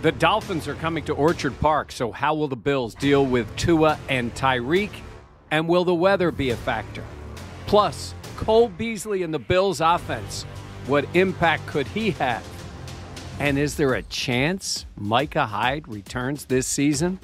The Dolphins are coming to Orchard Park, so how will the Bills deal with Tua and Tyreek? And will the weather be a factor? Plus, Cole Beasley and the Bills offense. What impact could he have? And is there a chance Micah Hyde returns this season?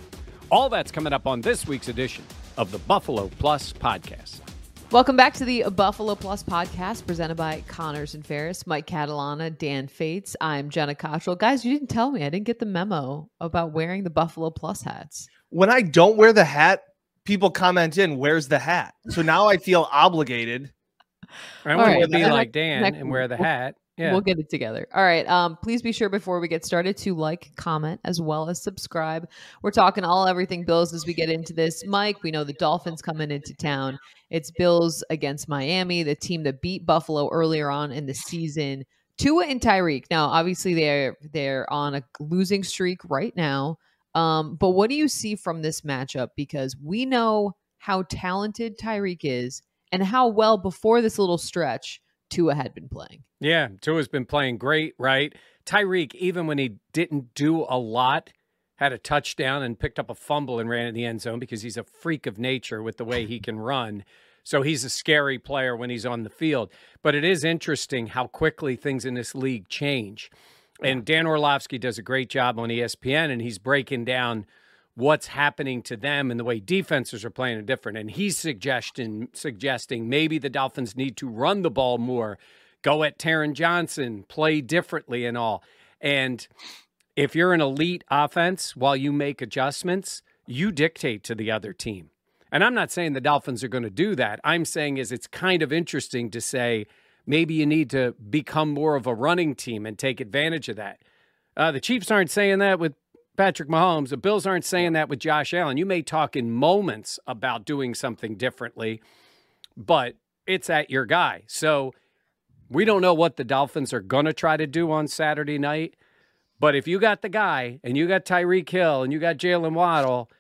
All that's coming up on this week's edition of the Buffalo Plus podcast. Welcome back to the Buffalo Plus podcast presented by Connors and Ferris, Mike Catalana, Dan Fetes. I'm Jenna Cottrell. Guys, you didn't tell me. I didn't get the memo about wearing the Buffalo Plus hats. When I don't wear the hat, people comment in, "Where's the hat?" So now I feel obligated. I'm going to be like Dan and wear the hat. Yeah. We'll get it together. All right. Um, please be sure before we get started to like, comment, as well as subscribe. We're talking all everything Bills as we get into this. Mike, we know the Dolphins coming into town. It's Bills against Miami, the team that beat Buffalo earlier on in the season. Tua and Tyreek. Now, obviously, they're they're on a losing streak right now. Um, but what do you see from this matchup? Because we know how talented Tyreek is and how well before this little stretch Tua had been playing. Yeah, Tua's been playing great, right? Tyreek, even when he didn't do a lot, had a touchdown and picked up a fumble and ran in the end zone because he's a freak of nature with the way he can run. So he's a scary player when he's on the field. But it is interesting how quickly things in this league change. And Dan Orlovsky does a great job on ESPN, and he's breaking down what's happening to them and the way defenses are playing are different. And he's suggesting suggesting maybe the Dolphins need to run the ball more, go at Taron Johnson, play differently and all. And if you're an elite offense while you make adjustments, you dictate to the other team. And I'm not saying the Dolphins are going to do that. I'm saying is it's kind of interesting to say maybe you need to become more of a running team and take advantage of that. Uh, the Chiefs aren't saying that with Patrick Mahomes. The Bills aren't saying that with Josh Allen. You may talk in moments about doing something differently, but it's at your guy. So we don't know what the Dolphins are going to try to do on Saturday night. But if you got the guy and you got Tyreek Hill and you got Jaylen Waddle,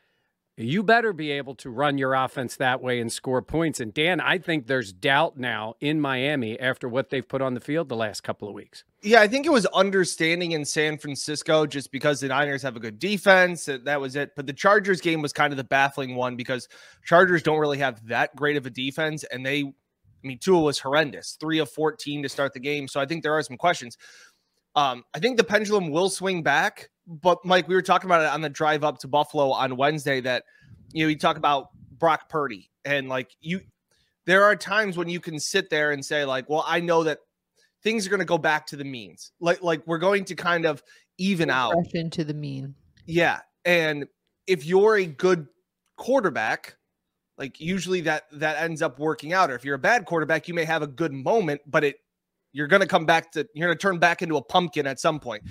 you better be able to run your offense that way and score points. And Dan, I think there's doubt now in Miami after what they've put on the field the last couple of weeks. Yeah, I think it was understanding in San Francisco just because the Niners have a good defense. That was it. But the Chargers game was kind of the baffling one because Chargers don't really have that great of a defense. And they, I mean, Tua was horrendous, three of 14 to start the game. So I think there are some questions. Um, I think the pendulum will swing back, but Mike, we were talking about it on the drive up to Buffalo on Wednesday that you know, you talk about Brock Purdy and like you there are times when you can sit there and say like, well, I know that things are going to go back to the means. Like like we're going to kind of even out into the mean. Yeah. And if you're a good quarterback, like usually that that ends up working out. Or if you're a bad quarterback, you may have a good moment, but it you're going to come back to you're going to turn back into a pumpkin at some point.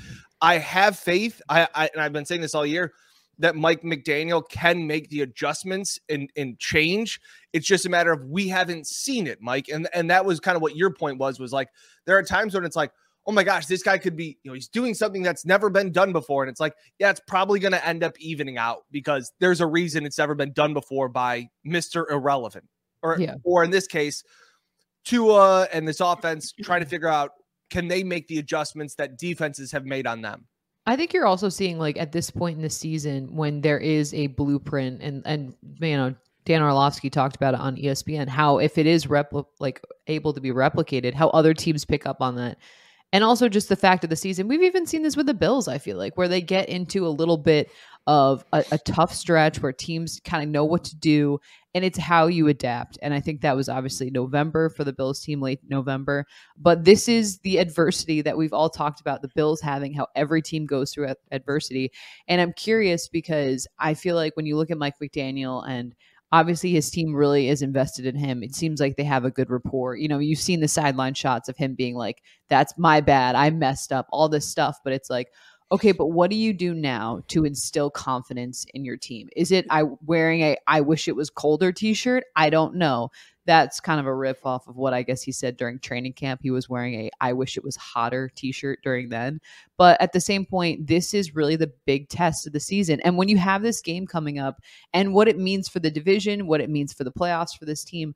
I have faith. I, I and I've been saying this all year that Mike McDaniel can make the adjustments and, and change. It's just a matter of we haven't seen it, Mike. And and that was kind of what your point was was like there are times when it's like, oh my gosh, this guy could be, you know, he's doing something that's never been done before. And it's like, yeah, it's probably going to end up evening out because there's a reason it's never been done before by Mr. Irrelevant. Or yeah. or in this case, Tua and this offense trying to figure out can they make the adjustments that defenses have made on them. I think you're also seeing like at this point in the season when there is a blueprint and and you know Dan Orlovsky talked about it on ESPN how if it is repli- like able to be replicated how other teams pick up on that And also just the fact of the season. We've even seen this with the Bills, I feel like, where they get into a little bit of a, a tough stretch where teams kind of know what to do and it's how you adapt. And I think that was obviously November for the Bills team, late November. But this is the adversity that we've all talked about the Bills having, how every team goes through adversity. And I'm curious because I feel like when you look at Mike McDaniel and obviously his team really is invested in him. It seems like they have a good rapport. You know, you've seen the sideline shots of him being like, that's my bad. I messed up, all this stuff. But it's like, okay, but what do you do now to instill confidence in your team? Is it I wearing a I wish it was colder t-shirt? I don't know that's kind of a riff off of what I guess he said during training camp. He was wearing a I wish it was hotter t-shirt during then. But at the same point, this is really the big test of the season. And when you have this game coming up and what it means for the division, what it means for the playoffs for this team,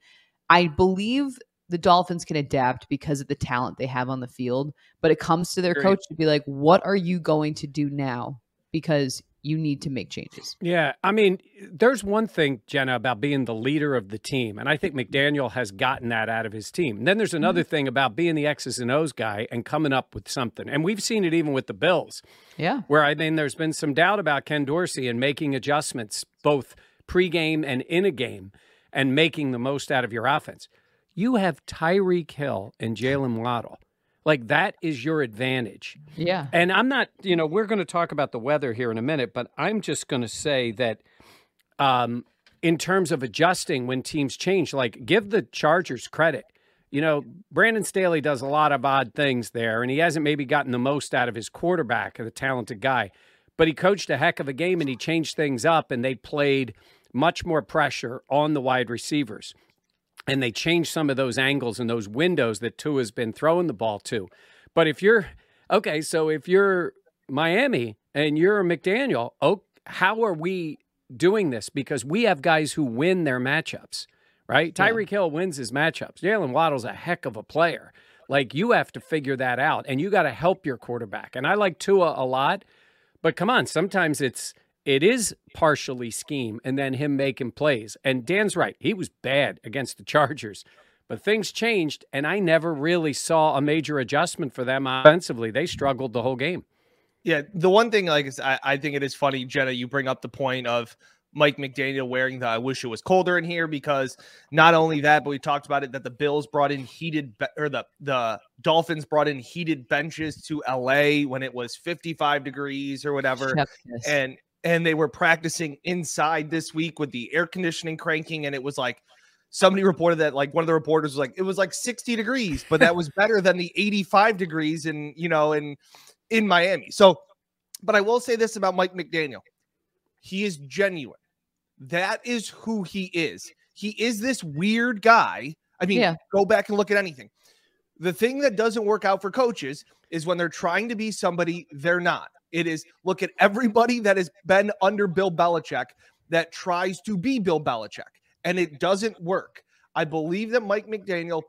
I believe the Dolphins can adapt because of the talent they have on the field. But it comes to their Great. coach to be like, what are you going to do now? Because you need to make changes. Yeah. I mean, there's one thing, Jenna, about being the leader of the team. And I think McDaniel has gotten that out of his team. And then there's another mm-hmm. thing about being the X's and O's guy and coming up with something. And we've seen it even with the Bills. Yeah. Where I mean, there's been some doubt about Ken Dorsey and making adjustments both pregame and in a game and making the most out of your offense. You have Tyreek Hill and Jaylen Waddle like that is your advantage. Yeah. And I'm not, you know, we're going to talk about the weather here in a minute, but I'm just going to say that um, in terms of adjusting when teams change, like give the Chargers credit. You know, Brandon Staley does a lot of odd things there, and he hasn't maybe gotten the most out of his quarterback, a talented guy. But he coached a heck of a game and he changed things up, and they played much more pressure on the wide receivers and they change some of those angles and those windows that Tua's been throwing the ball to. But if you're okay, so if you're Miami and you're McDaniel, oh, how are we doing this? Because we have guys who win their matchups, right? Yeah. Tyreek Hill wins his matchups. Jaylen Waddle's a heck of a player. Like you have to figure that out, and you got to help your quarterback. And I like Tua a lot, but come on, sometimes it's it is partially scheme and then him making plays. And Dan's right. He was bad against the Chargers, but things changed, and I never really saw a major adjustment for them offensively. They struggled the whole game. Yeah, the one thing, like I, I think it is funny, Jenna. You bring up the point of Mike McDaniel wearing the "I wish it was colder in here" because not only that, but we talked about it that the Bills brought in heated be- or the the Dolphins brought in heated benches to LA when it was 55 degrees or whatever, and and they were practicing inside this week with the air conditioning cranking and it was like somebody reported that like one of the reporters was like it was like 60 degrees but that was better than the 85 degrees in you know in in Miami. So but I will say this about Mike McDaniel. He is genuine. That is who he is. He is this weird guy. I mean yeah. go back and look at anything. The thing that doesn't work out for coaches is when they're trying to be somebody they're not it is look at everybody that has been under Bill Belichick that tries to be Bill Belichick, and it doesn't work. I believe that Mike McDaniel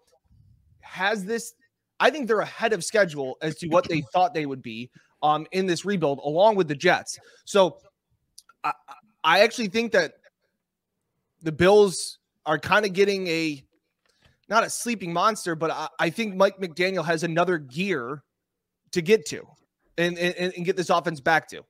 has this. I think they're ahead of schedule as to what they thought they would be um, in this rebuild, along with the Jets. So I, I actually think that the Bills are kind of getting a not a sleeping monster, but I, I think Mike McDaniel has another gear to get to and, and, and get this offense back to.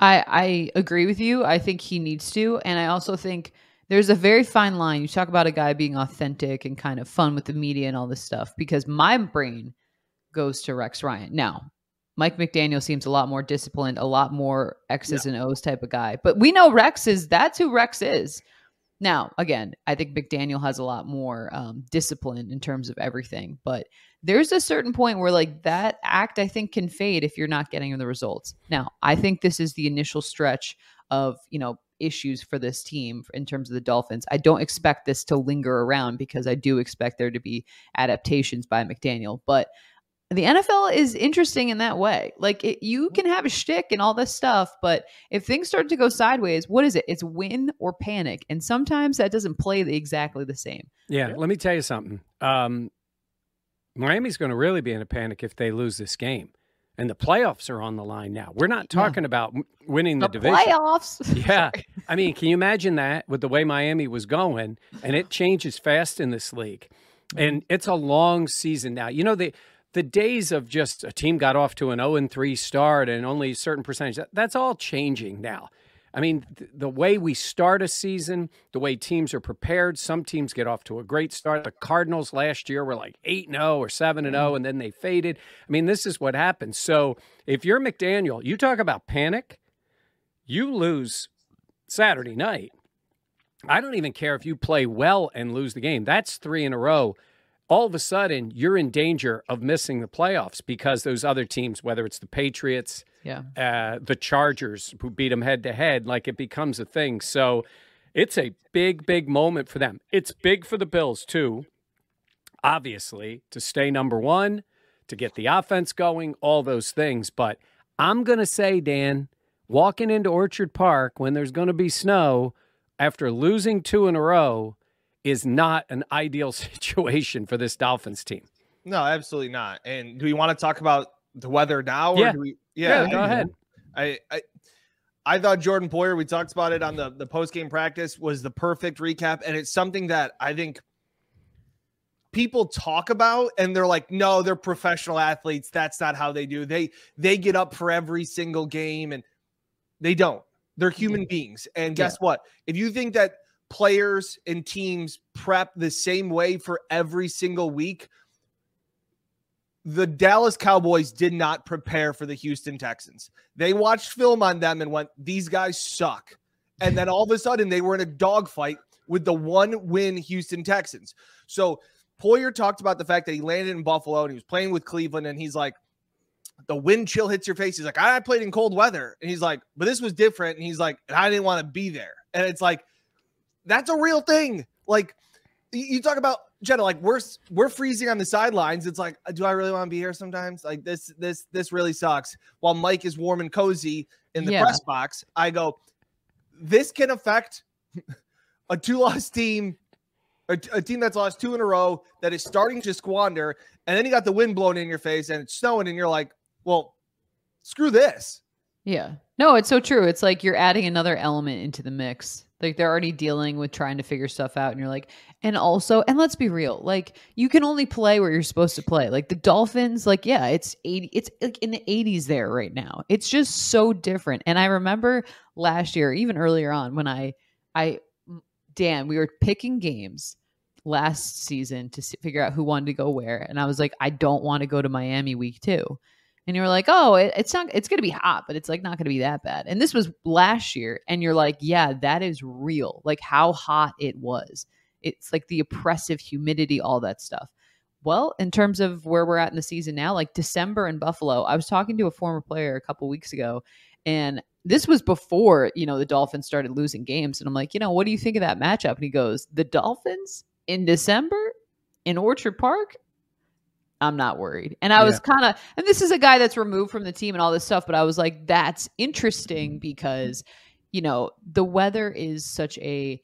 I, I agree with you. I think he needs to. And I also think there's a very fine line. You talk about a guy being authentic and kind of fun with the media and all this stuff because my brain goes to Rex Ryan. Now, Mike McDaniel seems a lot more disciplined, a lot more X's yeah. and O's type of guy. But we know Rex is that's who Rex is. Now, again, I think McDaniel has a lot more um, discipline in terms of everything, but there's a certain point where like that act I think can fade if you're not getting the results. Now, I think this is the initial stretch of, you know, issues for this team in terms of the Dolphins. I don't expect this to linger around because I do expect there to be adaptations by McDaniel, but the NFL is interesting in that way. Like it, you can have a shtick and all this stuff, but if things start to go sideways, what is it? It's win or panic, and sometimes that doesn't play the, exactly the same. Yeah, yeah, let me tell you something. Um, Miami's going to really be in a panic if they lose this game, and the playoffs are on the line now. We're not talking yeah. about winning the, the division. Playoffs. Yeah, I mean, can you imagine that with the way Miami was going, and it changes fast in this league, and it's a long season now. You know the the days of just a team got off to an 0 and 3 start and only a certain percentage, that, that's all changing now. I mean, th- the way we start a season, the way teams are prepared, some teams get off to a great start. The Cardinals last year were like 8 0 or 7 0, mm-hmm. and then they faded. I mean, this is what happens. So if you're McDaniel, you talk about panic, you lose Saturday night. I don't even care if you play well and lose the game. That's three in a row. All of a sudden, you're in danger of missing the playoffs because those other teams, whether it's the Patriots, Yeah. uh, the Chargers, who beat them head to head, like it becomes a thing. So it's a big, big moment for them. It's big for the Bills, too, obviously, to stay number one, to get the offense going, all those things. But I'm going to say, Dan, walking into Orchard Park when there's going to be snow after losing two in a row is not an ideal situation for this Dolphins team. No, absolutely not. And do we want to talk about the weather now? Or Yeah. do we, Yeah, yeah, go ahead. I, I I thought Jordan Poyer, we talked about it on the, the post game practice, was the perfect recap. And it's something that I think people talk about and they're like, no, they're professional athletes. That's not how they do. They they get up for every single game and they don't. They're human beings. And guess what? If you think that players and teams prep the same way for every single week, the Dallas Cowboys did not prepare for the Houston Texans. They watched film on them and went, these guys suck. And then all of a sudden they were in a dogfight with the one win Houston Texans. So Poyer talked about the fact that he landed in Buffalo and he was playing with Cleveland and he's like, the wind chill hits your face. He's like, I played in cold weather. And he's like, but this was different. And he's like, I didn't want to be there. And it's like, that's a real thing. Like you talk about Jenna, like we're we're freezing on the sidelines. It's like, do I really want to be here sometimes? Like this, this, this really sucks. While Mike is warm and cozy in the Yeah. press box, I go, this can affect a two-loss team, a, a team that's lost two in a row that is starting to squander, and then you got the wind blowing in your face and it's snowing, and you're like, well, screw this. Yeah. No, it's so true. It's like you're adding another element into the mix. Like they're already dealing with trying to figure stuff out. And you're like, and also, and let's be real, like you can only play where you're supposed to play. Like the Dolphins, like, yeah, it's 80, it's like in the 80s there right now. It's just so different. And I remember last year, even earlier on, when I, I, Dan, we were picking games last season to figure out who wanted to go where. And I was like, I don't want to go to Miami week two and you're like, "Oh, it, it's not. It's going to be hot, but it's like not going to be that bad." And this was last year, and you're like, "Yeah, that is real. Like how hot it was. It's like the oppressive humidity, all that stuff." Well, in terms of where we're at in the season now, like December in Buffalo, I was talking to a former player a couple weeks ago, and this was before you know the Dolphins started losing games, and I'm like, you know, what do you think of that matchup? And he goes, "The Dolphins in December in Orchard Park." I'm not worried. And I was kind of, and this is a guy that's removed from the team and all this stuff, but I was like, that's interesting because, you know, the weather is such a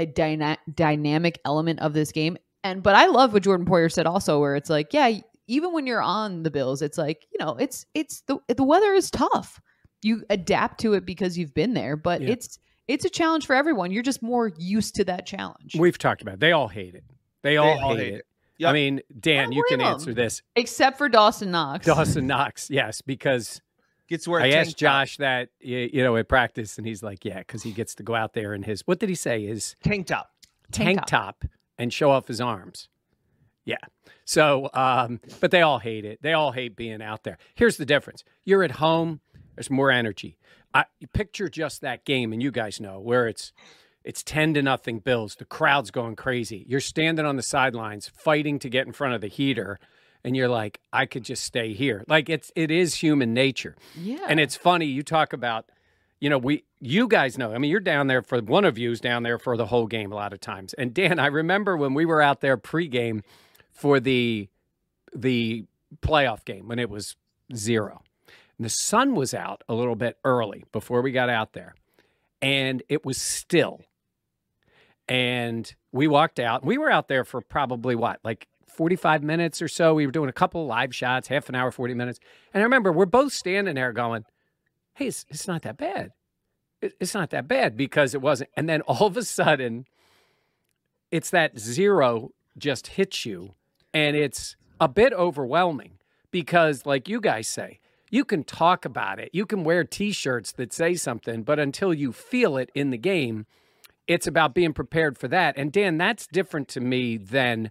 a dyna- dynamic element of this game. And but I love what Jordan Poyer said also, where it's like, yeah, even when you're on the Bills, it's like, you know, it's it's the the weather is tough. You adapt to it because you've been there, but Yeah. it's it's a challenge for everyone. You're just more used to that challenge. We've talked about it. They all hate it. They all, all hate, hate it. It. Yep. I mean, Dan, don't you can blame answer 'em. this. Except for Dawson Knox. Dawson Knox, yes, because Gets to I a I tank asked top. Josh that you know at practice, and he's like, "Yeah," because he gets to go out there in his what did he say? His tank top. Tank tank, top. and show off his arms. Yeah. So, um, but they all hate it. They all hate being out there. Here's the difference: you're at home. There's more energy. I you picture just that game, and you guys know where it's it's ten to nothing Bills. The crowd's going crazy. You're standing on the sidelines fighting to get in front of the heater, and you're like, I could just stay here. Like it's it is human nature. Yeah. And it's funny you talk about, you know, we you guys know. I mean, you're down there for one of you's down there for the whole game a lot of times. And Dan, I remember when we were out there pregame for the the playoff game when it was zero. And the sun was out a little bit early before we got out there. And it was still. And we walked out. We were out there for probably what, like 45 minutes or so. We were doing a couple live shots, half an hour, 40 minutes. And I remember we're both standing there going, hey, it's, it's not that bad. It- it's not that bad because it wasn't. And then all of a sudden, it's that zero just hits you and it's a bit overwhelming because, like you guys say, you can talk about it, you can wear T-shirts that say something, but until you feel it in the game, it's about being prepared for that. And Dan, that's different to me than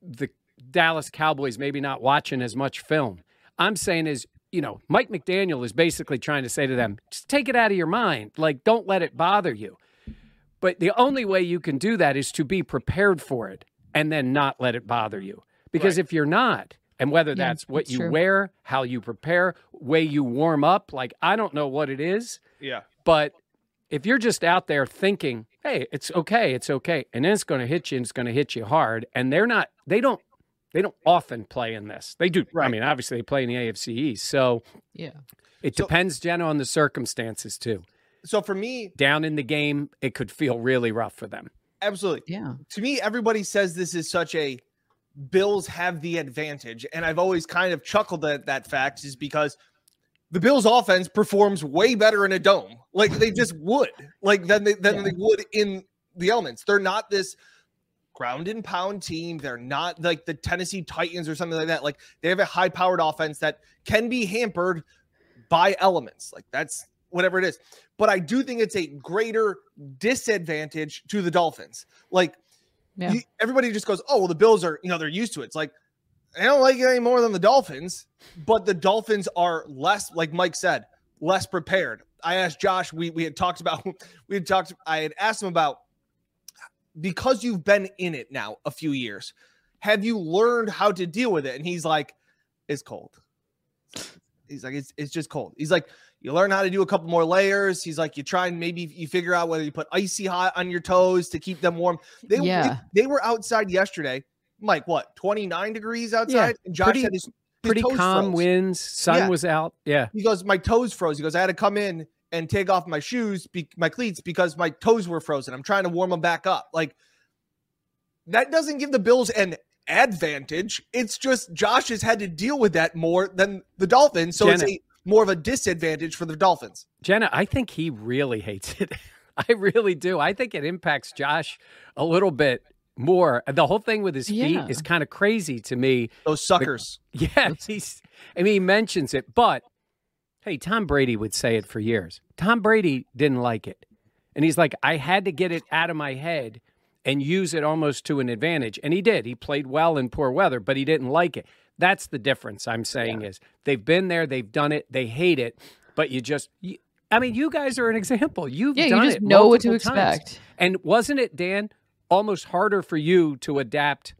the Dallas Cowboys maybe not watching as much film. I'm saying is, you know, Mike McDaniel is basically trying to say to them, just take it out of your mind. Like, don't let it bother you. But the only way you can do that is to be prepared for it and then not let it bother you. Because Right. if you're not, and whether Yeah, that's what you true. wear, how you prepare, way you warm up, like I don't know what it is, Yeah. but if you're just out there thinking, hey, it's okay, it's okay, and then it's going to hit you and it's going to hit you hard, and they're not, they don't, they don't often play in this. They do. I mean, obviously they play in the AFC East, so Yeah. it So- depends, Jenna, on the circumstances too. So for me, Down in the game, it could feel really rough for them. absolutely. Yeah. to me, everybody says this is such a Bills have the advantage. And I've always kind of chuckled at that fact is because the Bills offense performs way better in a dome. Like they just would, like than they, than Yeah. they would in the elements. They're not this ground and pound team. They're not like the Tennessee Titans or something like that. Like they have a high powered offense that can be hampered by elements. Like that's whatever it is. But I do think it's a greater disadvantage to the Dolphins. Like Yeah. you- everybody just goes, oh, well, the Bills are, you know, they're used to it. It's like, I don't like it any more than the Dolphins, but the Dolphins are less, like Mike said, less prepared. I asked Josh, we, we had talked about, we had talked, I had asked him about because you've been in it now a few years, have you learned how to deal with it? And he's like, it's cold. He's like, it's, it's just cold. He's like, you learn how to do a couple more layers. He's like, you try and maybe you figure out whether you put icy hot on your toes to keep them warm. They, they- Yeah. they, were outside yesterday, Mike, what, 29 degrees outside? and Josh pretty- had his, his Pretty calm froze. winds. Sun Yeah. was out. Yeah. He goes, my toes froze. He goes, I had to come in and take off my shoes, be- my cleats, because my toes were frozen. I'm trying to warm them back up. Like that doesn't give the Bills an advantage. It's just Josh has had to deal with that more than the Dolphins, so it's a more of a disadvantage for the Dolphins. Jenna, I think he really hates it. I really do. I think it impacts Josh a little bit more. The whole thing with his feet Yeah. is kind of crazy to me. Those suckers. Yes, he's. I mean, he mentions it, but hey, Tom Brady would say it for years. Tom Brady didn't like it, and he's like, I had to get it out of my head and use it almost to an advantage, and he did. He played well in poor weather, but he didn't like it. That's the difference. I'm saying is they've been there, they've done it, they hate it, but you just. You, I mean, you guys are an example. You've Yeah, you done just it know what to times. expect. And wasn't it, Dan, almost harder for you to adapt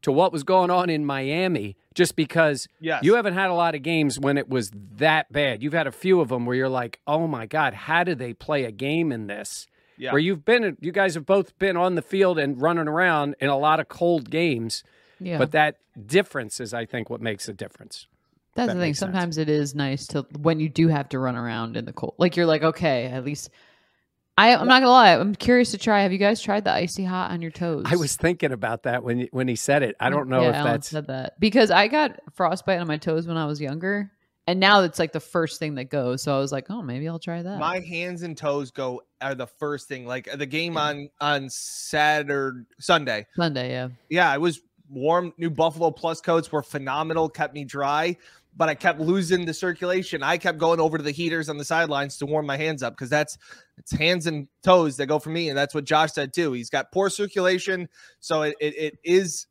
to what was going on in Miami just because Yes. you haven't had a lot of games when it was that bad. You've had a few of them where you're like, oh my God, how do they play a game in this? Yeah. Where you've been, you guys have both been on the field and running around in a lot of cold games. Yeah. But that difference is, I think, what makes a difference. That's that the thing. makes sense. Sometimes it is nice to when you do have to run around in the cold. Like you're like, okay, at least I, I'm not gonna lie. I'm curious to try. Have you guys tried the icy hot on your toes? I was thinking about that when when he said it. I don't know Yeah, if Alan that's said that because I got frostbite on my toes when I was younger, and now it's like the first thing that goes. So I was like, oh, maybe I'll try that. My hands and toes go are the first thing. Like the game on on Saturday, Sunday. Sunday, yeah. yeah, I was warm. New Buffalo Plus coats were phenomenal, kept me dry, but I kept losing the circulation. I kept going over to the heaters on the sidelines to warm my hands up because that's it's hands and toes that go for me, and that's what Josh said too. He's got poor circulation, so it it, it is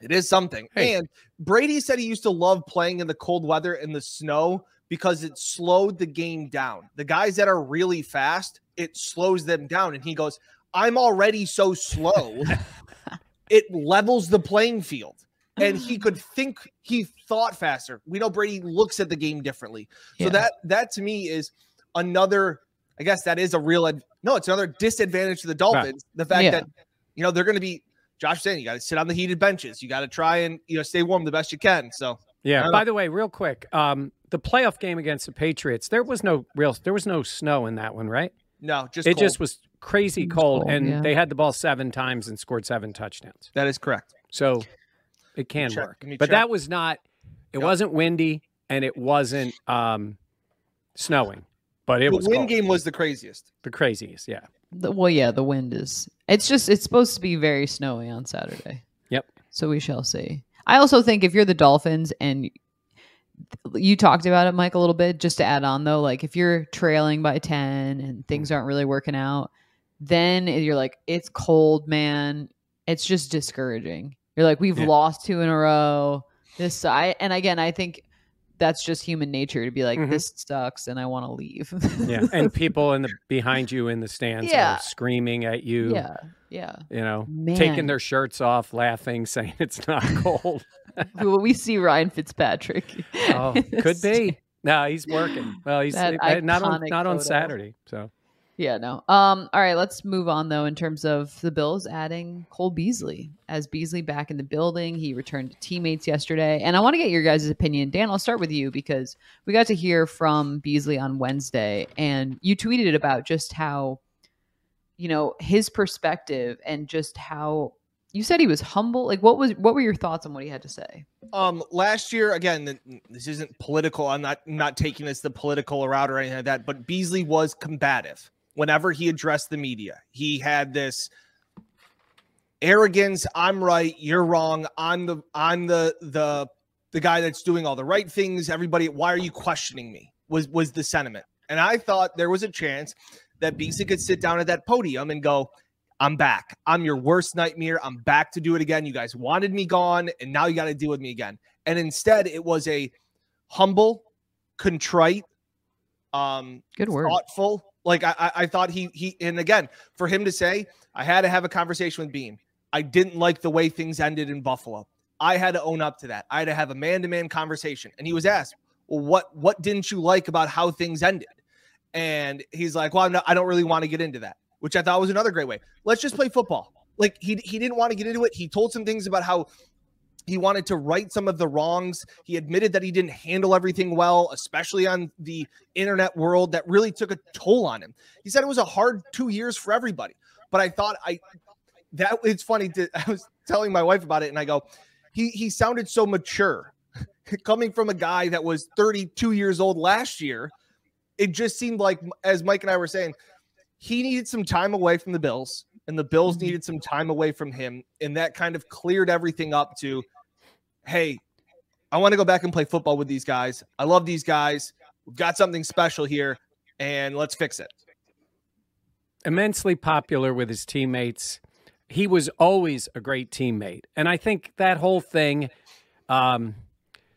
it is something. Hey. And Brady said he used to love playing in the cold weather and the snow because it slowed the game down. The guys that are really fast, it slows them down, and he goes. I'm already so slow it levels the playing field. And he could think he thought faster. We know Brady looks at the game differently. So Yeah. that that to me is another I guess that is a real ad- no, it's another disadvantage to the Dolphins. The fact Yeah. that you know they're going to be Josh saying you got to sit on the heated benches. You got to try and you know stay warm the best you can. So Yeah. By the way, real quick, um, the playoff game against the Patriots, there was no real, there was no snow in that one, right? no, just it cold. just was crazy cold, cold, and yeah. they had the ball seven times and scored seven touchdowns. that is correct. So it can check. work. But check. that was not. It Yep. wasn't windy, and it wasn't um, snowing, but it the was win cold. game was the craziest. the craziest. Yeah. The, well, yeah, the wind is. It's just. It's supposed to be very snowy on Saturday. Yep. So we shall see. I also think if you're the Dolphins and you talked about it, Mike, a little bit, just to add on though, like if you're trailing by 10 and things aren't really working out, then you're like, it's cold, man. It's just discouraging. You're like, we've Yeah. lost two in a row. This, I, and again, I think that's just human nature to be like, Mhm. this sucks and I want to leave. Yeah, and people in the behind you in the stands Yeah. are screaming at you. yeah. Yeah. You know, Man. taking their shirts off, laughing, saying it's not cold. Well, we see Ryan Fitzpatrick. oh, could be. No, he's working. Well, he's uh, not on not on. Saturday. So Yeah, no. Um, all right, let's move on though in terms of the Bills adding Cole Beasley. As Beasley back in the building, he returned to teammates yesterday. And I want to get your guys' opinion. Dan, I'll start with you because we got to hear from Beasley on Wednesday and you tweeted about just how, you know, his perspective and just how you said he was humble. Like what was what were your thoughts on what he had to say? Um, last year, again, this isn't political. I'm not not taking this the political route or anything like that. But Beasley was combative whenever he addressed the media. He had this arrogance. I'm right. You're wrong. I'm the I'm the the the guy that's doing all the right things. Everybody, why are you questioning me? Was was the sentiment. And I thought there was a chance that Beasley could sit down at that podium and go, I'm back. I'm your worst nightmare. I'm back to do it again. You guys wanted me gone, and now you got to deal with me again. And instead, it was a humble, contrite, um, Good word. thoughtful. Like I, I, thought he he, and again, for him to say, I had to have a conversation with Beane. I didn't like the way things ended in Buffalo. I had to own up to that. I had to have a man-to-man conversation. And he was asked, "Well, what what didn't you like about how things ended?" And he's like, "Well, not, I don't really want to get into that," which I thought was another great way. Let's just play football. Like he he didn't want to get into it. He told some things about how he wanted to right some of the wrongs. He admitted that he didn't handle everything well, especially on the internet world that really took a toll on him. He said it was a hard 2 years for everybody. But I thought I that it's funny to I was telling my wife about it and I go he he sounded so mature coming from a guy that was 32 years old last year. It just seemed like as Mike and I were saying he needed some time away from the Bills and the Bills needed some time away from him and that kind of cleared everything up to hey, I want to go back and play football with these guys. I love these guys. We've got something special here and let's fix it. immensely popular with his teammates. He was always a great teammate. And I think that whole thing um,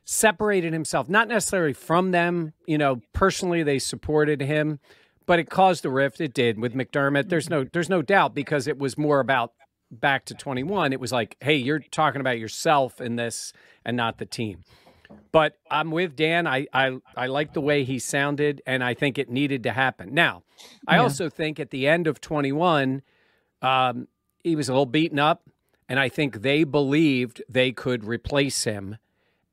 separated himself, not necessarily from them. You know, personally, they supported him, but it caused a rift. It did with McDermott. There's no, there's no doubt because it was more about back to 21. It was like, hey, you're talking about yourself in this and not the team. But I'm with Dan. I I, I like the way he sounded, and I think it needed to happen. Now, I Yeah. also think at the end of 21, um, he was a little beaten up, and I think they believed they could replace him,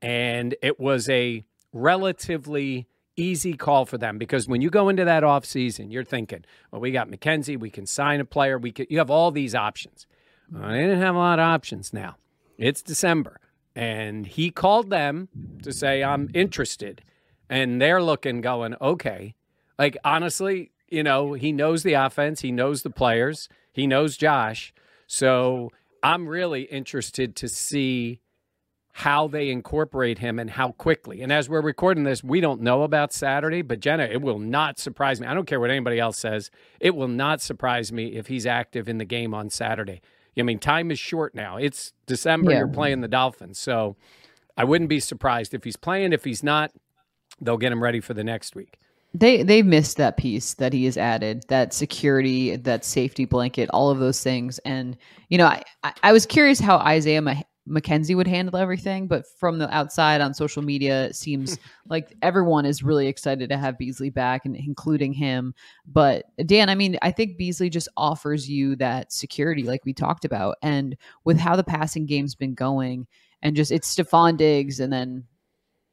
and it was a relatively easy call for them because when you go into that offseason, you're thinking, well, we got McKenzie, we can sign a player, we could, you have all these options. Well, they didn't have a lot of options now. It's December. And he called them to say, I'm interested. And they're looking, going, okay. Like, honestly, you know, he knows the offense, he knows the players, he knows Josh. So I'm really interested to see how they incorporate him and how quickly. And as we're recording this, we don't know about Saturday, but Jenna, it will not surprise me. I don't care what anybody else says. It will not surprise me if he's active in the game on Saturday. I mean, time is short now. It's December. Yeah. You're playing the Dolphins. So I wouldn't be surprised if he's playing. If he's not, they'll get him ready for the next week. they they missed that piece that he has added that security that safety blanket all of those things and you know i i, I was curious how isaiah Ma- mckenzie would handle everything but from the outside on social media it seems like everyone is really excited to have beasley back and including him but dan i mean i think beasley just offers you that security like we talked about and with how the passing game's been going and just it's Stefon Diggs and then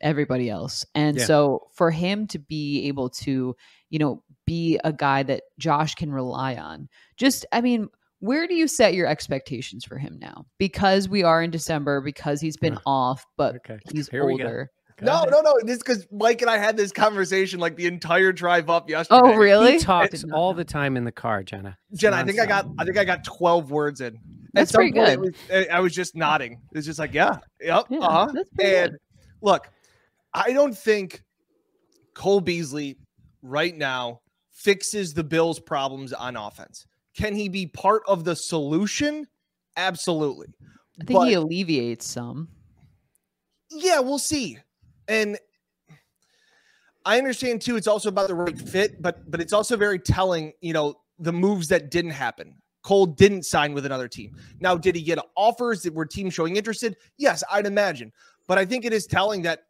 everybody else. And Yeah. so for him to be able to, you know, be a guy that Josh can rely on, just, I mean, where do you set your expectations for him now? Because we are in December, because he's been off, but okay. he's Here we go. older. No, no, no. This because Mike and I had this conversation like the entire drive up yesterday. Oh, really? He talks all the time in the car, Jenna. It's Jen, I think I got. I think I got 12 words in. That's At some pretty point, good. was- I I was just nodding. It's just like, yeah, yep, Yeah, uh huh. And good. look, I don't think Cole Beasley right now fixes the Bills' problems on offense. Can he be part of the solution? Absolutely. I think he alleviates some. Yeah, we'll see. And I understand too. It's also about the right fit, but but it's also very telling. You know, the moves that didn't happen. Cole didn't sign with another team. Now, did he get offers that were teams showing interested? Yes, I'd imagine. But I think it is telling that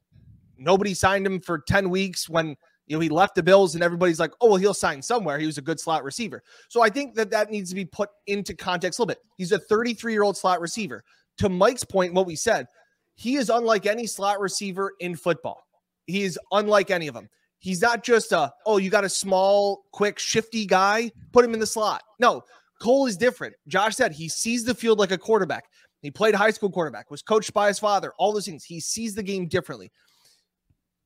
nobody signed him for ten weeks when you know he left the Bills, and everybody's like, "Oh, well, he'll sign somewhere." He was a good slot receiver. So I think that that needs to be put into context a little bit. He's a 33 year old slot receiver. To Mike's point, what we said, he is unlike any slot receiver in football. He is unlike any of them. He's not just a, oh, you got a small, quick, shifty guy, put him in the slot. No, Cole is different. Josh said he sees the field like a quarterback. He played high school quarterback, was coached by his father, all those things. He sees the game differently.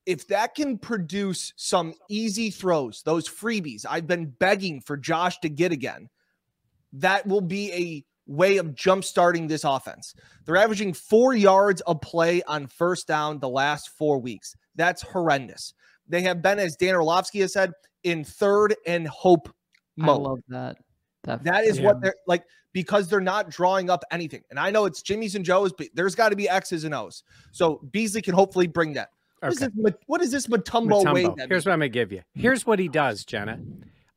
If that can produce some easy throws, those freebies I've been begging for Josh to get again, that will be a way of jumpstarting this offense. They're averaging four yards a play on first down the last four weeks. That's horrendous. They have been, as Dan Orlovsky has said, in third and hope mode. I love that. That, That is Yeah. what they're like because they're not drawing up anything. And I know it's Jimmy's and Joe's, but there's got to be X's and O's. So Beasley can hopefully bring that. What is this? What is this Matumbo, way? Matumbo. that Here's what I'm gonna give you. Here's what he does, Jenna.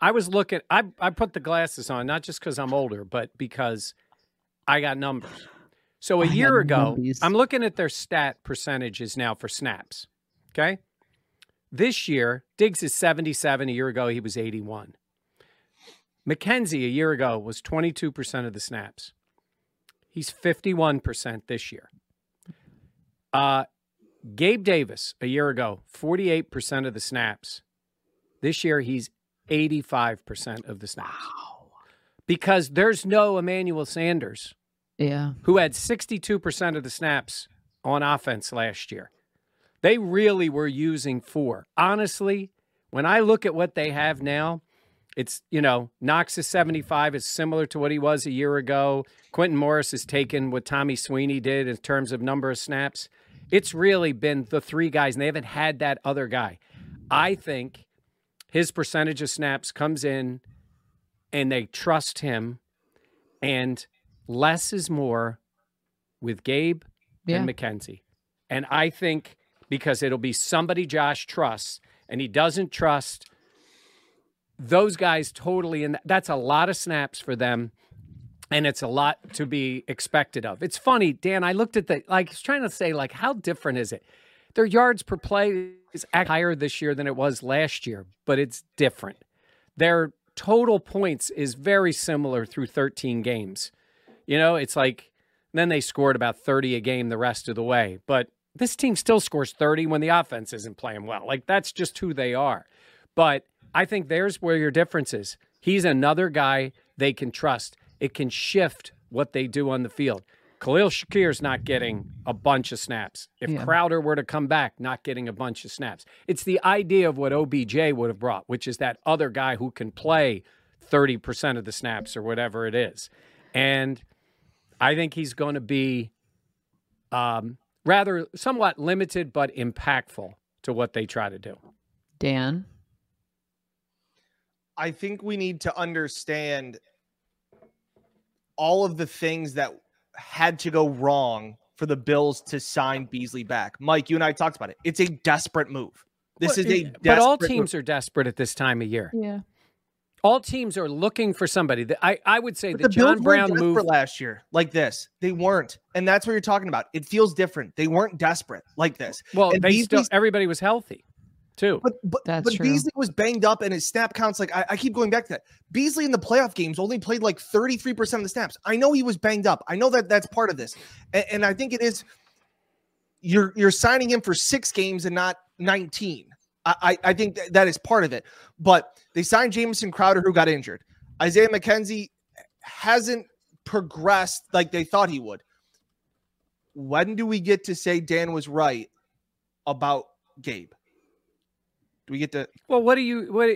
I was looking. I I put the glasses on not just because I'm older, but because I got numbers. So a I year ago, numbies. I'm looking at their stat percentages now for snaps. Okay, this year Diggs is 77. A year ago he was 81. McKenzie a year ago was 22 percent of the snaps. He's 51 percent this year. Uh, Gabe Davis a year ago, 48% of the snaps. This year, he's 85% of the snaps. Because there's no Emmanuel Sanders, yeah. who had 62% of the snaps on offense last year. They really were using four. Honestly, when I look at what they have now, it's, you know, Knox is 75, is similar to what he was a year ago. Quintin Morris has taken what Tommy Sweeney did in terms of number of snaps. It's really been the three guys, and they haven't had that other guy. I think his percentage of snaps comes in and they trust him, and less is more with Gabe Yeah. and McKenzie. And I think because it'll be somebody Josh trusts, and he doesn't trust those guys totally. And that's a lot of snaps for them. And it's a lot to be expected of. It's funny, Dan. I looked at the like. I was trying to say, like, how different is it? Their yards per play is higher this year than it was last year, but it's different. Their total points is very similar through 13 games. You know, it's like then they scored about 30 a game the rest of the way. But this team still scores 30 when the offense isn't playing well. Like that's just who they are. But I think there's where your difference is. He's another guy they can trust. It can shift what they do on the field. Khalil Shakir's not getting a bunch of snaps. If Yeah. Crowder were to come back, not getting a bunch of snaps. It's the idea of what OBJ would have brought, which is that other guy who can play 30% of the snaps or whatever it is. And I think he's going to be um, rather somewhat limited but impactful to what they try to do. Dan. I think we need to understand all of the things that had to go wrong for the Bills to sign Beasley back. Mike, you and I talked about it. It's a desperate move. This is a but all teams move. are desperate at this time of year. Yeah. All teams are looking for somebody. The- I, I would say But the the John Bills Brown weren't move. last year like this. They weren't, and that's what you're talking about. It feels different. They weren't desperate like this. Well, and they still Beasley's- everybody was healthy, too. But but That's but true. Beasley was banged up and his snap counts like I, I keep going back to that. Beasley in the playoff games only played like 33% of the snaps. I know he was banged up. I know that that's part of this. And, and I think it is you're you're signing him for six games and not 19. I, I, I think that, that is part of it. But they signed Jamison Crowder who got injured. Isaiah McKenzie hasn't progressed like they thought he would. When do we get to say Dan was right about Gabe? Do we get to Well, what do you what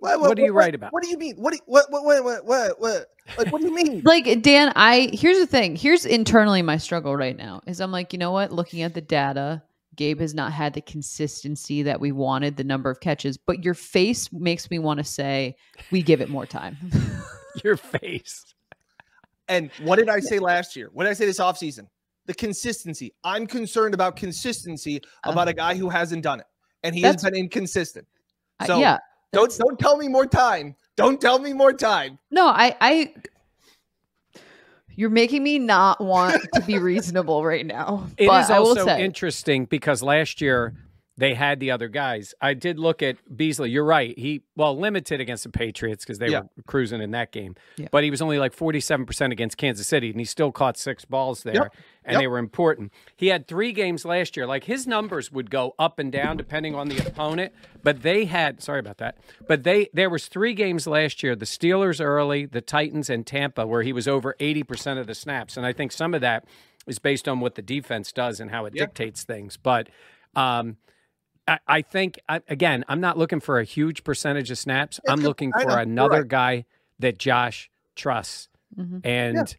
what, what, do you write about? What do you mean? What do you, what what what what what what like what do you mean? like Dan, I here's the thing. Here's internally my struggle right now is I'm like, you know what? Looking at the data, Gabe has not had the consistency that we wanted, the number of catches, but your face makes me want to say we give it more time. Your face. And what did I say last year? What did I say this offseason? The consistency. I'm concerned about consistency about uh-huh. a guy who hasn't done it. And he has That's- been inconsistent. I- So yeah. don't don't tell me more time. Don't tell me more time. No, I I you're making me not want to be reasonable right now. It is but I will also say interesting because last year they had the other guys. I did look at Beasley. You're right. He well limited against the Patriots because they Yeah. were cruising in that game. Yeah. But he was only like 47% against Kansas City, and he still caught six balls there, Yep. and Yep. they were important. He had three games last year. Like his numbers would go up and down depending on the opponent. But they had sorry about that. But they there was three games last year: the Steelers early, the Titans, and Tampa, where he was over 80% of the snaps. And I think some of that is based on what the defense does and how it Yeah. dictates things. But um, I, I think I, again, I'm not looking for a huge percentage of snaps. I'm looking for know, another right. guy that Josh trusts, Mhm. and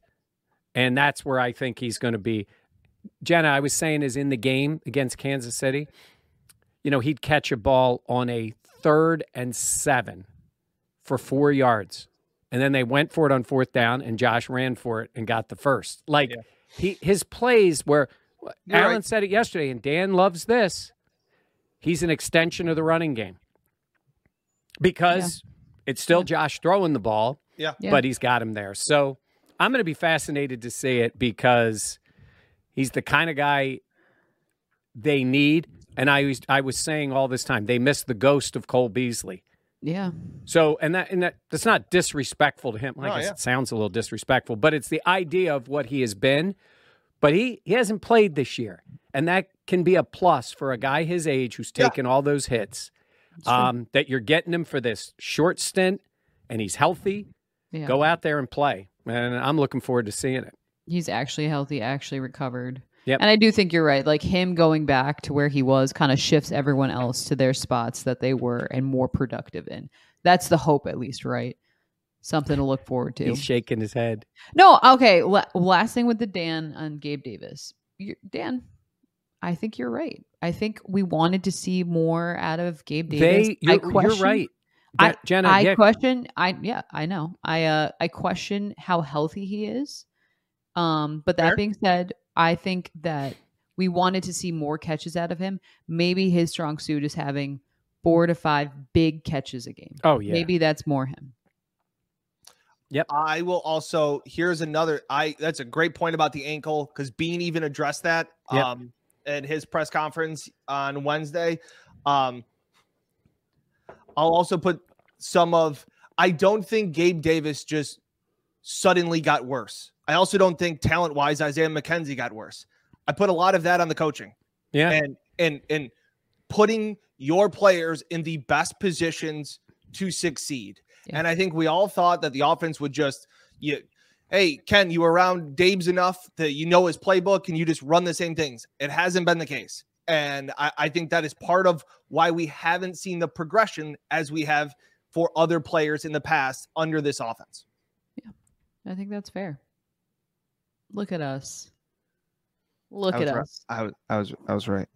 and that's where I think he's going to be. Jenna, I was saying, is in the game against Kansas City. You know, he'd catch a ball on a third and seven for four yards, and then they went for it on fourth down, and Josh ran for it and got the first. Like Yeah. he, his plays were. You're Alan right. said it yesterday, and Dan loves this. He's an extension of the running game because it's still Josh throwing the ball, Yeah. Yeah. but he's got him there. So I'm going to be fascinated to see it because he's the kind of guy they need. And I was I was saying all this time they miss the ghost of Cole Beasley. Yeah. So and that and that that's not disrespectful to him. Like No, I said, yeah. it sounds a little disrespectful, but it's the idea of what he has been. But he he hasn't played this year, and that can be a plus for a guy his age who's Yeah. taken all those hits. Um, that you're getting him for this short stint, and he's healthy. Yeah. Go out there and play, and I'm looking forward to seeing it. He's actually healthy, actually recovered. Yep. And I do think you're right. Like him going back to where he was kind of shifts everyone else to their spots that they were and more productive in. That's the hope, at least, right? Something to look forward to. He's shaking his head. No, okay. La- last thing with the Dan on Gabe Davis. you Dan, I think you're right. I think we wanted to see more out of Gabe Davis. They, you're, you're right, I, Je- Jenna. I yeah, question. I yeah, I know. I uh, I question how healthy he is. Um, but that Fair. being said, I think that we wanted to see more catches out of him. Maybe his strong suit is having four to five big catches a game. oh yeah. Maybe that's more him. I will also here's another I that's a great point about the ankle because Beane even addressed that Yep. um at his press conference on Wednesday. Um I'll also put some of I don't think Gabe Davis just suddenly got worse. I also don't think talent wise Isaiah McKenzie got worse. I put a lot of that on the coaching yeah. and and and putting your players in the best positions to succeed. Yeah. And I think we all thought that the offense would just you hey Ken, you were around Dave's enough that you know his playbook and you just run the same things. It hasn't been the case. And I, I think that is part of why we haven't seen the progression as we have for other players in the past under this offense. Yeah, I think that's fair. Look at us. Look at was, right. us. I was I was I was right.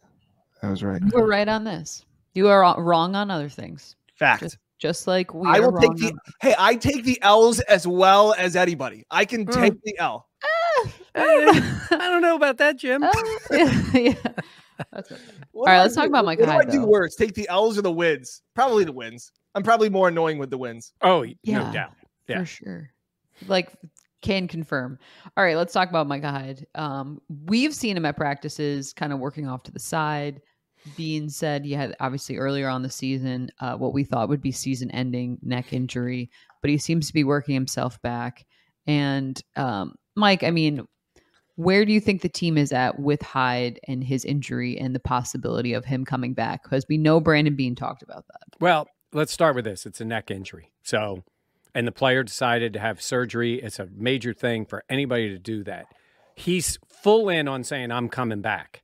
I was right. We're right on this. You are wrong- wrong on other things, Fact. Just- just like we. I will take the on- hey, I take the L's as well as anybody. I can Mm. take the L. I don't know about that, Jim. Oh, yeah, yeah. That's okay. All right, let's talk do- about Mike What do I Hyde, do though. worse? Take the L's or the wins? Probably the wins. I'm probably more annoying with the wins. Oh, no Yeah. doubt. Yeah. for sure. Like can confirm. All right, let's talk about Micah Hyde. Um, we've seen him at practices, kind of working off to the side. Being said, he had obviously earlier on the season uh, what we thought would be season-ending neck injury, but he seems to be working himself back. And um, Mike, I mean, where do you think the team is at with Hyde and his injury and the possibility of him coming back? Because we know Brandon Beane talked about that. Well, let's start with this. It's a neck injury. So, and the player decided to have surgery. It's a major thing for anybody to do that. He's full in on saying, I'm coming back.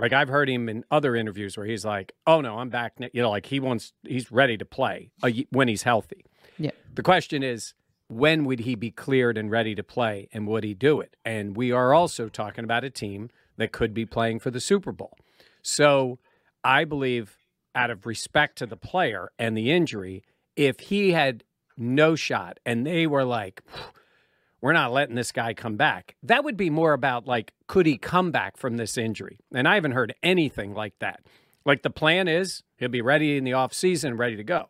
Like I've heard him in other interviews where he's like, "Oh no, I'm back." You know, like he wants, he's ready to play uh, when he's healthy. Yeah. The question is, when would he be cleared and ready to play, and would he do it? And we are also talking about a team that could be playing for the Super Bowl. So I believe, out of respect to the player and the injury, if he had no shot and they were like, we're not letting this guy come back. That would be more about like, could he come back from this injury? And I haven't heard anything like that. Like the plan is he'll be ready in the off season, ready to go.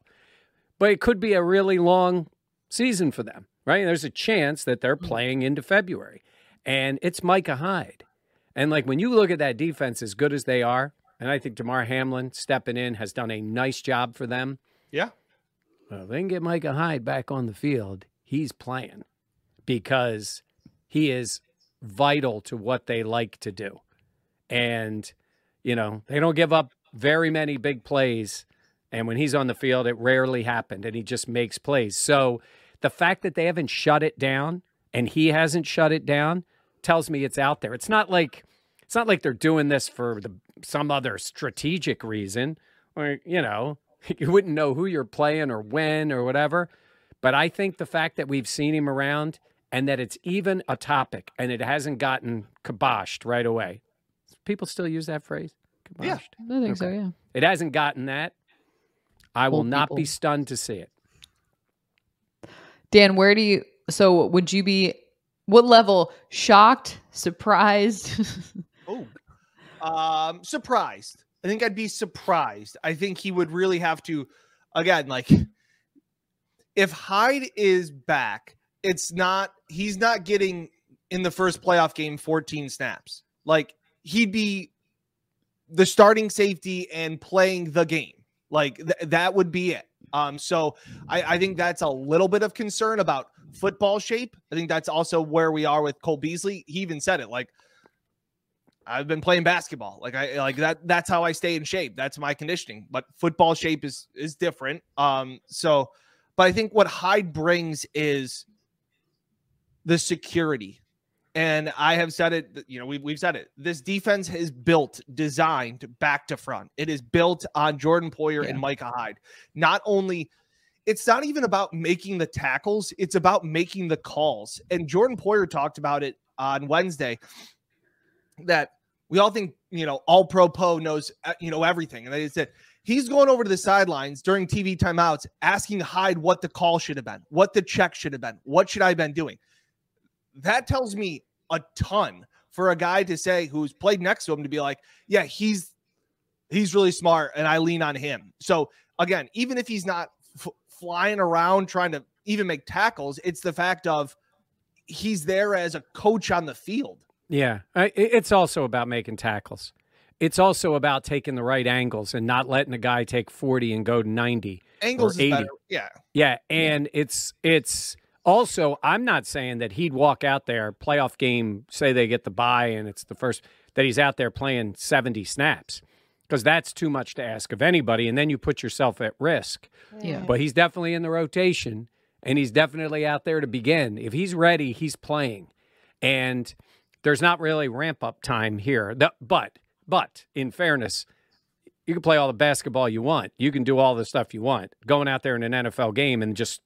But it could be a really long season for them, right? There's a chance that they're mm-hmm. playing into February. And it's Micah Hyde. And like when you look at that defense as good as they are, and I think Damar Hamlin stepping in has done a nice job for them. Yeah. Well, they can get Micah Hyde back on the field, he's playing because he is vital to what they like to do. And, you know, they don't give up very many big plays. And when he's on the field, it rarely happened and he just makes plays. So the fact that they haven't shut it down and he hasn't shut it down tells me it's out there. It's not like it's not like they're doing this for the, some other strategic reason or, you know, you wouldn't know who you're playing or when or whatever. But I think the fact that we've seen him around and that it's even a topic and it hasn't gotten kiboshed right away. People still use that phrase? Kiboshed. Yeah. I think so. Yeah. It hasn't gotten that. I will Old not be stunned to see it. Dan, where do you? So would you be? What level? Shocked? Surprised? Oh, um, surprised. I think I'd be surprised. I think he would really have to, again, like if Hyde is back, it's not. He's not getting in the first playoff game 14 snaps. Like he'd be the starting safety and playing the game. Like th- that would be it. Um, so I, I think that's a little bit of concern about football shape. I think that's also where we are with Cole Beasley. He even said it like I've been playing basketball. Like I like that that's how I stay in shape. That's my conditioning. But football shape is is different. Um, so but I think what Hyde brings is the security. And I have said it, you know, we've, we've said it. This defense is built, designed back to front. It is built on Jordan Poyer and Micah Hyde. Not only, it's not even about making the tackles, it's about making the calls. And Jordan Poyer talked about it on Wednesday that we all think, you know, all pro Poe knows, uh, you know, everything. And they said, he's going over to the sidelines during TV timeouts asking Hyde what the call should have been, what the check should have been, what should I have been doing. That tells me a ton for a guy to say who's played next to him to be like, yeah, he's he's really smart and I lean on him. So again, even if he's not f- flying around trying to even make tackles, it's the fact of he's there as a coach on the field. Yeah, I, it's also about making tackles. It's also about taking the right angles and not letting a guy take 40 and go to 90 Angles or is 80. better. Yeah. Yeah, and it's it's also I'm not saying that he'd walk out there playoff game say they get the bye and it's the first that he's out there playing 70 snaps because that's too much to ask of anybody and then you put yourself at risk. yeah. But he's definitely in the rotation and he's definitely out there to begin. If he's ready, he's playing. And there's not really ramp up time here. The- But but in fairness, you can play all the basketball you want. You can do all the stuff you want. Going out there in an NFL game and just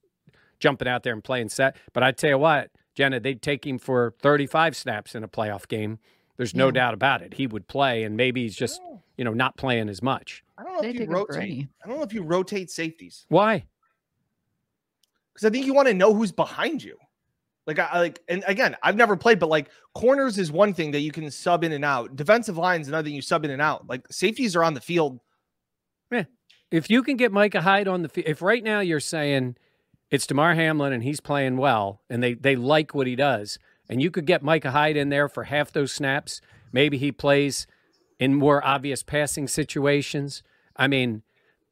jumping out there and playing set. But I tell you what, Jenna, they'd take him for 35 snaps in a playoff game. There's no doubt about it. He would play, and maybe he's just, oh. you know, not playing as much. I don't know They if you take him for rotate. I don't know if you rotate safeties Why? because I think you want to know who's behind you. Like I I like, and again, I've never played, but like corners is one thing that you can sub in and out. Defensive lines another thing you sub in and out. Like safeties are on the field. If you can get Micah Hyde on the field, if right now you're saying it's Damar Hamlin and he's playing well and they, they like what he does, and you could get Micah Hyde in there for half those snaps, maybe he plays in more obvious passing situations. I mean,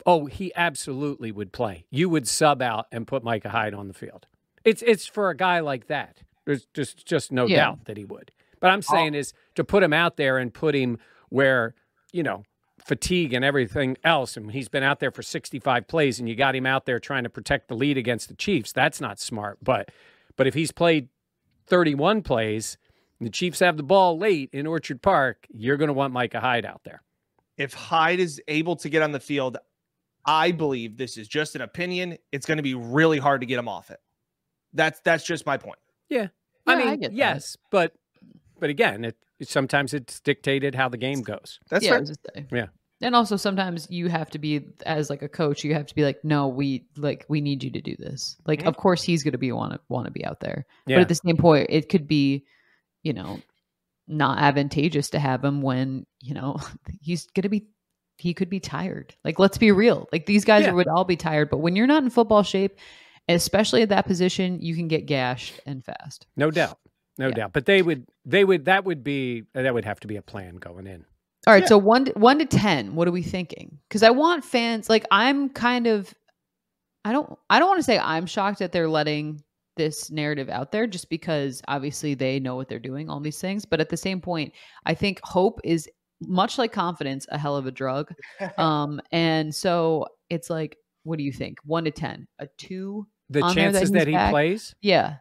oh, he absolutely would play. You would sub out and put Micah Hyde on the field. It's it's for a guy like that. There's just just no Yeah. doubt that he would. But I'm saying is to put him out there and put him where, you know, fatigue and everything else, and he's been out there for 65 plays, and you got him out there trying to protect the lead against the Chiefs. That's not smart. But but if he's played 31 plays, the Chiefs have the ball late in Orchard Park, you're going to want Micah Hyde out there. If Hyde is able to get on the field, I believe this is just an opinion. It's going to be really hard to get him off it. That's that's just my point. Yeah. Yeah, I I mean, get that. yes, but but again, it, it sometimes it's dictated how the game goes. That's yeah, I fair. was just saying. Yeah. And also sometimes you have to be as like a coach, you have to be like, no, we like we need you to do this. Like, of course he's gonna be want to want to be out there. Yeah. But at the same point, it could be, you know, not advantageous to have him when, you know, he's gonna be he could be tired. Like, let's be real. Like these guys Yeah. would all be tired, but when you're not in football shape, especially at that position, you can get gashed and fast. No doubt. No Yeah. doubt. But they would they would that would be that would have to be a plan going in. All right, Yeah. so one to, one to ten, what are we thinking? Because I want fans like I'm kind of, I don't I don't want to say I'm shocked that they're letting this narrative out there just because obviously they know what they're doing, all these things. But at the same point, I think hope is much like confidence, a hell of a drug. Um, and so it's like, what do you think? One to ten, a two? The On there that chances that, he back? plays, Yeah.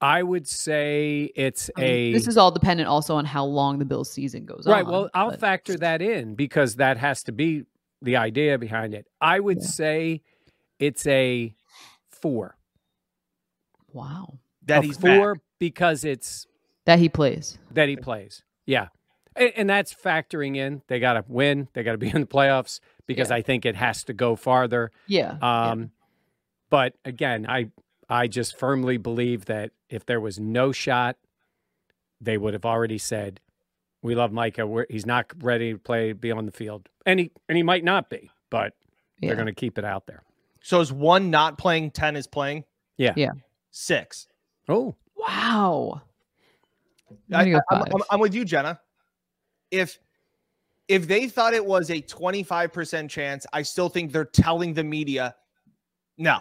I would say it's I mean, a this is all dependent also on how long the Bills season goes on. right. Well, I'll but- factor that in because that has to be the idea behind it. I would Yeah. say it's a four. wow, That a he's back. four because it's that he plays. that he plays. Yeah. And, and that's factoring in they got to win, they got to be in the playoffs because Yeah. I think it has to go farther. Yeah. yeah. Um, But again, I I just firmly believe that if there was no shot, they would have already said, "We love Micah. We're, he's not ready to play, be on the field, and he and he might not be, but yeah. they're going to keep it out there." So is one not playing, 10 is playing? Yeah. Yeah. Six. Oh, Wow. I'm I, gonna go am five. I'm, I'm with you, Jenna. If if they thought it was a 25% chance, I still think they're telling the media, no,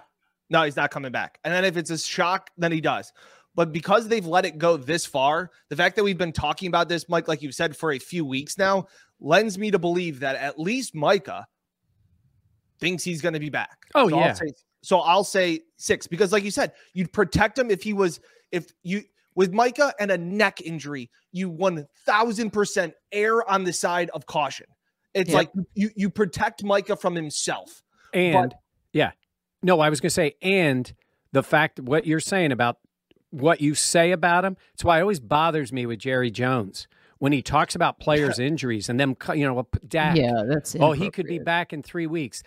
no, he's not coming back. And then if it's a shock, then he does. But because they've let it go this far, the fact that we've been talking about this, Mike, like you said, for a few weeks now, lends me to believe that at least Micah thinks he's going to be back. Oh, so yeah. I'll say, so I'll say six because, like you said, you'd protect him if he was if you with Micah and a neck injury, you one thousand percent err on the side of caution. It's Yep. like you you protect Micah from himself. and yeah, no, I was going to say, and the fact what you're saying about what you say about him. It's why it always bothers me with Jerry Jones when he talks about players' injuries and them, you know, Dak. Yeah, that's oh, he could be back in three weeks.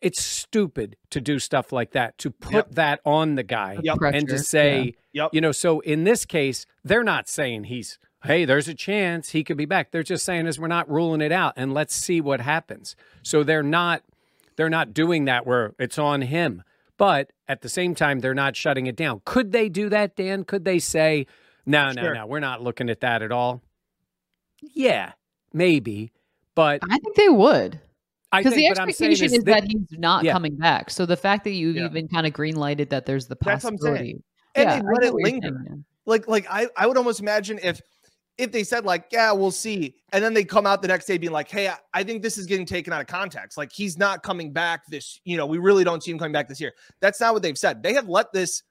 It's stupid to do stuff like that, to put Yep. that on the guy Yep. and to Pressure, say, Yep. you know, so in this case, they're not saying he's, hey, there's a chance he could be back. They're just saying is we're not ruling it out and let's see what happens. So they're not they're not doing that where it's on him. But at the same time, they're not shutting it down. Could they do that, Dan? Could they say, no, no, Sure. no, we're not looking at that at all? Yeah, maybe. But I think they would. Because think the what I'm saying expectation is, is, that- that he's not Yeah. coming back. So the fact that you've Yeah. even kind of green lighted that there's the That's what I'm saying. possibility. And yeah, they let it linger. saying. Like like I I would almost imagine if if they said like yeah we'll see and then they come out the next day being like hey I, I think this is getting taken out of context like he's not coming back this you know we really don't see him coming back this year that's not what they've said they have let this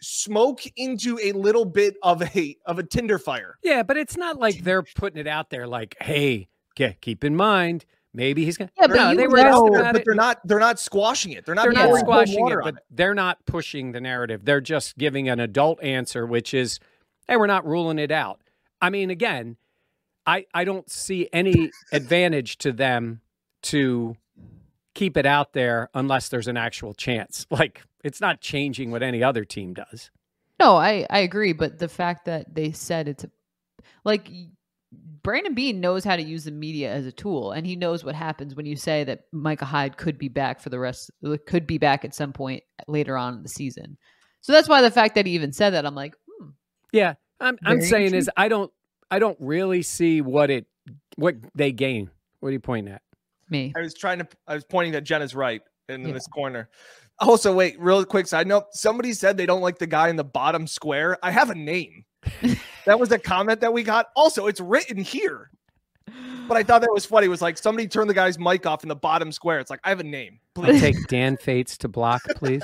smoke into a little bit of a of a tinder fire yeah, but it's not like they're putting it out there like, hey, ke- keep in mind, maybe he's going to. Yeah, but no, you they were know- asked but about it. they're not they're not squashing it they're not they're not squashing it, but it. they're not pushing the narrative. They're just giving an adult answer, which is, hey, we're not ruling it out. I mean, again, I I don't see any advantage to them to keep it out there unless there's an actual chance. Like it's not changing what any other team does. No, I I agree, but the fact that they said it's a, like Brandon Beane knows how to use the media as a tool, and he knows what happens when you say that Micah Hyde could be back for the rest, could be back at some point later on in the season. So that's why the fact that he even said that, I'm like, hmm, Yeah, I'm I'm Very saying is I don't I don't really see what it what they gain. What are you pointing at? me. I was trying to. I was pointing that Jenna's right in Yeah. this corner. Also, wait, real quick side note. Somebody said they don't like the guy in the bottom square. I have a name. that was a comment that we got. Also, it's written here. But I thought that was funny. It was like somebody turned the guy's mic off in the bottom square. It's like I have a name. I'll Please. take Dan Fetes to block, please.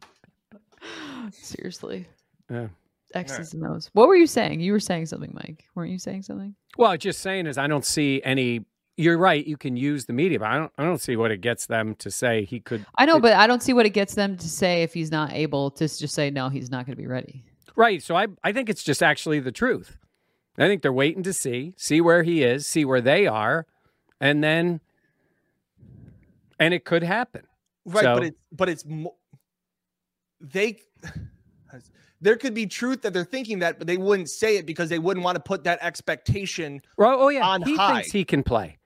Seriously. Yeah. X's and O's. What were you saying? You were saying something, Mike. Weren't you saying something? Well, just saying is I don't see any. You're right. You can use the media, but I don't. I don't see what it gets them to say he could. I know, but I don't see what it gets them to say if he's not able to just say no, he's not going to be ready. Right. So I, I think it's just actually the truth. I think they're waiting to see, see where he is, see where they are, and then, and it could happen. Right, So- but it's but it's mo- they. There could be truth that they're thinking that, but they wouldn't say it because they wouldn't want to put that expectation. Well, oh yeah, On he high. thinks he can play.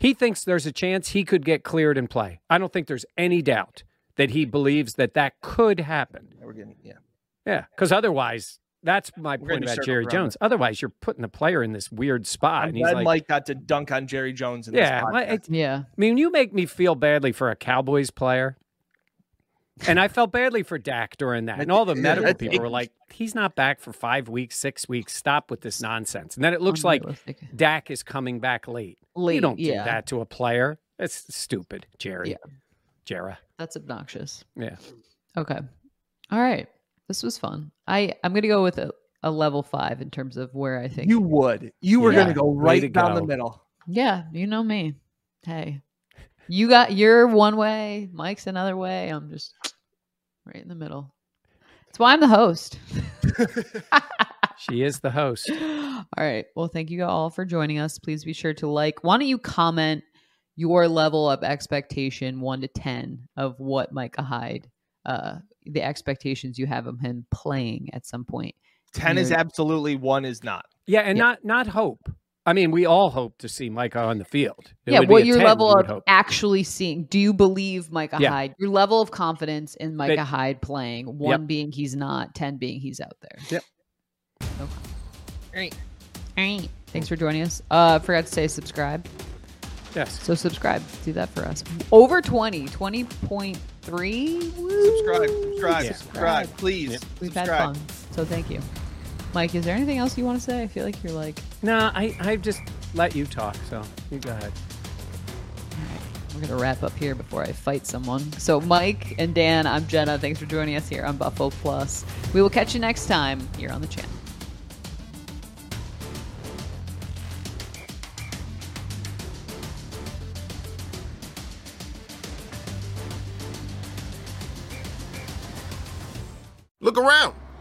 He thinks there's a chance he could get cleared and play. I don't think there's any doubt that he believes that that could happen. We're getting yeah. Yeah, because otherwise, that's my We're point about Jerry around Jones. Otherwise, you're putting the player in this weird spot, I'm and he's glad like, Mike got to dunk on Jerry Jones. In yeah. this well, Yeah. I mean, you make me feel badly for a Cowboys player. And I felt badly for Dak during that. And all the medical that's- people were like, he's not back for five weeks, six weeks. Stop with this nonsense. And then it oh, looks like Unrealistic. Dak is coming back late. Late, you don't do yeah. that to a player. That's stupid, Jerry. Yeah. Jera. That's obnoxious. Yeah. Okay. All right. This was fun. I I'm gonna go with a, a level five in terms of where I think You would. You were Yeah, going to go way to right down the middle. Yeah, you know me. Hey, you got your one way, Mike's another way. I'm just right in the middle. That's why I'm the host. She is the host. all right. Well, thank you all for joining us. Please be sure to like. Why don't you comment your level of expectation, one to ten, of what Micah Hyde, uh, the expectations you have of him playing at some point. Ten is absolutely, one is not. Yeah, and Yeah. not not hope. I mean, we all hope to see Micah on the field. It yeah, what a your 10, level we of hope. actually seeing? Do you believe Micah Yeah. Hyde? Your level of confidence in Micah That- Hyde playing. One being he's not, ten being he's out there. Yep. Okay. All right. Thanks for joining us. Uh, forgot to say subscribe. Yes. So subscribe. Do that for us. Over 20, 20.3. Woo. Subscribe, subscribe, Yeah. subscribe, please. We've had fun. So thank you. Mike, is there anything else you want to say? I feel like you're like, No, I, I just let you talk, so you go ahead. we're going to wrap up here before I fight someone. So, Mike and Dan, I'm Jenna. Thanks for joining us here on Buffalo Plus. We will catch you next time here on the channel. Look around.